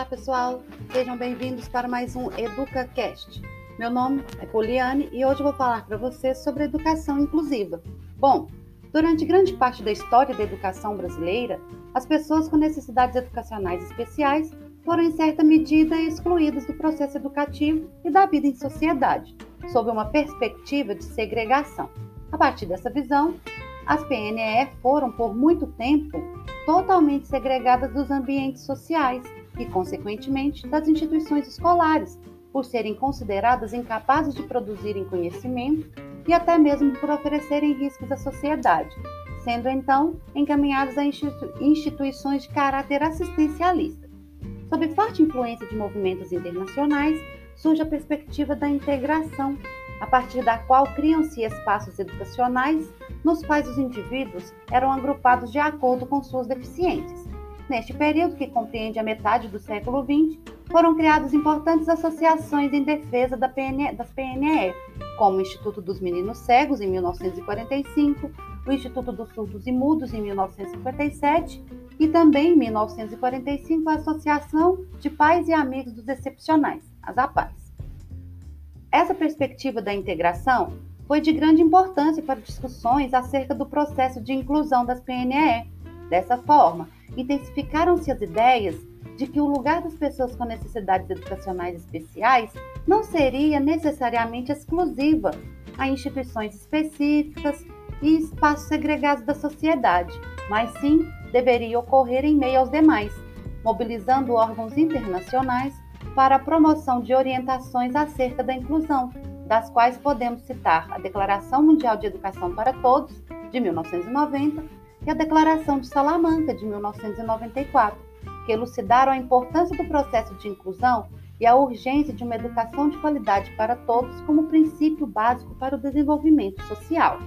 Olá, pessoal. Sejam bem-vindos para mais um EducaCast. Meu nome é Poliane e hoje vou falar para vocês sobre educação inclusiva. Bom, durante grande parte da história da educação brasileira, as pessoas com necessidades educacionais especiais foram em certa medida excluídas do processo educativo e da vida em sociedade, sob uma perspectiva de segregação. A partir dessa visão, as PNE foram por muito tempo totalmente segregadas dos ambientes sociais e, consequentemente, das instituições escolares, por serem consideradas incapazes de produzirem conhecimento e até mesmo por oferecerem riscos à sociedade, sendo então encaminhadas a instituições de caráter assistencialista. Sob forte influência de movimentos internacionais, surge a perspectiva da integração, a partir da qual criam-se espaços educacionais nos quais os indivíduos eram agrupados de acordo com suas deficiências. Neste período, que compreende a metade do século XX, foram criadas importantes associações em defesa da PNE, das PNE, como o Instituto dos Meninos Cegos, em 1945, o Instituto dos Surdos e Mudos, em 1957, e também, em 1945, a Associação de Pais e Amigos dos Excepcionais, as APAES. Essa perspectiva da integração foi de grande importância para discussões acerca do processo de inclusão das PNE. Dessa forma, intensificaram-se as ideias de que o lugar das pessoas com necessidades educacionais especiais não seria necessariamente exclusiva a instituições específicas e espaços segregados da sociedade, mas sim deveria ocorrer em meio aos demais, mobilizando órgãos internacionais para a promoção de orientações acerca da inclusão, das quais podemos citar a Declaração Mundial de Educação para Todos, de 1990, e a Declaração de Salamanca, de 1994, que elucidaram a importância do processo de inclusão e a urgência de uma educação de qualidade para todos como princípio básico para o desenvolvimento social.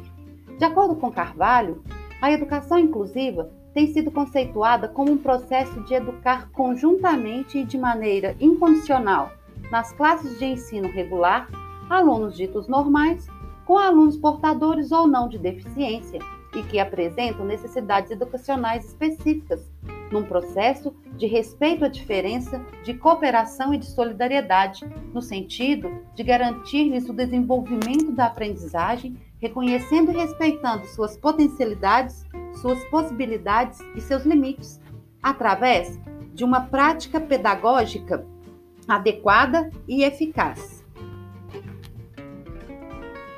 De acordo com Carvalho, a educação inclusiva tem sido conceituada como um processo de educar conjuntamente e de maneira incondicional nas classes de ensino regular alunos ditos normais, com alunos portadores ou não de deficiência e que apresentam necessidades educacionais específicas, num processo de respeito à diferença, de cooperação e de solidariedade, no sentido de garantir-lhes o desenvolvimento da aprendizagem, reconhecendo e respeitando suas potencialidades, suas possibilidades e seus limites, através de uma prática pedagógica adequada e eficaz.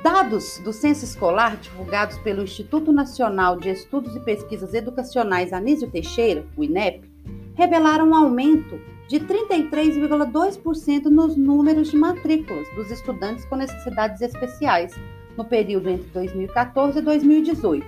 Dados do censo escolar divulgados pelo Instituto Nacional de Estudos e Pesquisas Educacionais Anísio Teixeira, o INEP, revelaram um aumento de 33,2% nos números de matrículas dos estudantes com necessidades especiais no período entre 2014 e 2018.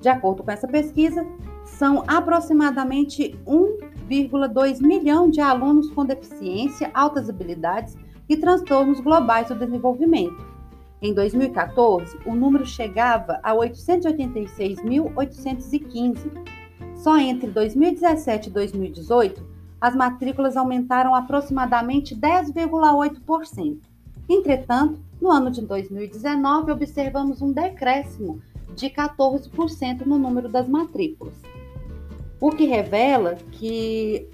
De acordo com essa pesquisa, são aproximadamente 1,2 milhão de alunos com deficiência, altas habilidades e transtornos globais do desenvolvimento em 2014, o número chegava a 886.815. Só entre 2017 e 2018, as matrículas aumentaram aproximadamente 10,8%. Entretanto, no ano de 2019, observamos um decréscimo de 14% no número das matrículas, o que revela que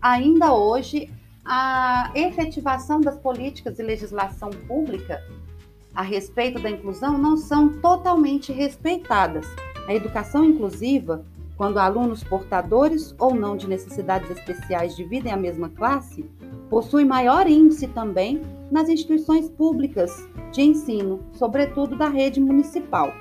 ainda hoje a efetivação das políticas e legislação pública a respeito da inclusão não são totalmente respeitadas. A educação inclusiva, quando alunos portadores ou não de necessidades especiais dividem a mesma classe, possui maior índice também nas instituições públicas de ensino, sobretudo da rede municipal.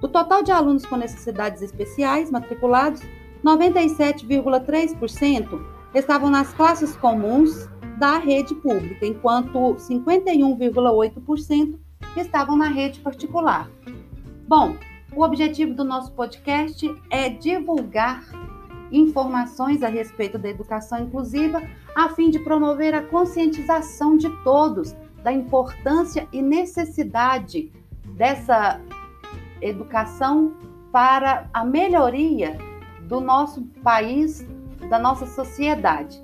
Do total de alunos com necessidades especiais matriculados, 97,3% estavam nas classes comuns da rede pública, enquanto 51,8% estavam na rede particular. Bom, o objetivo do nosso podcast é divulgar informações a respeito da educação inclusiva, a fim de promover a conscientização de todos da importância e necessidade dessa educação para a melhoria do nosso país, da nossa sociedade.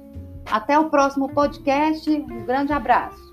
Até o próximo podcast. Um grande abraço.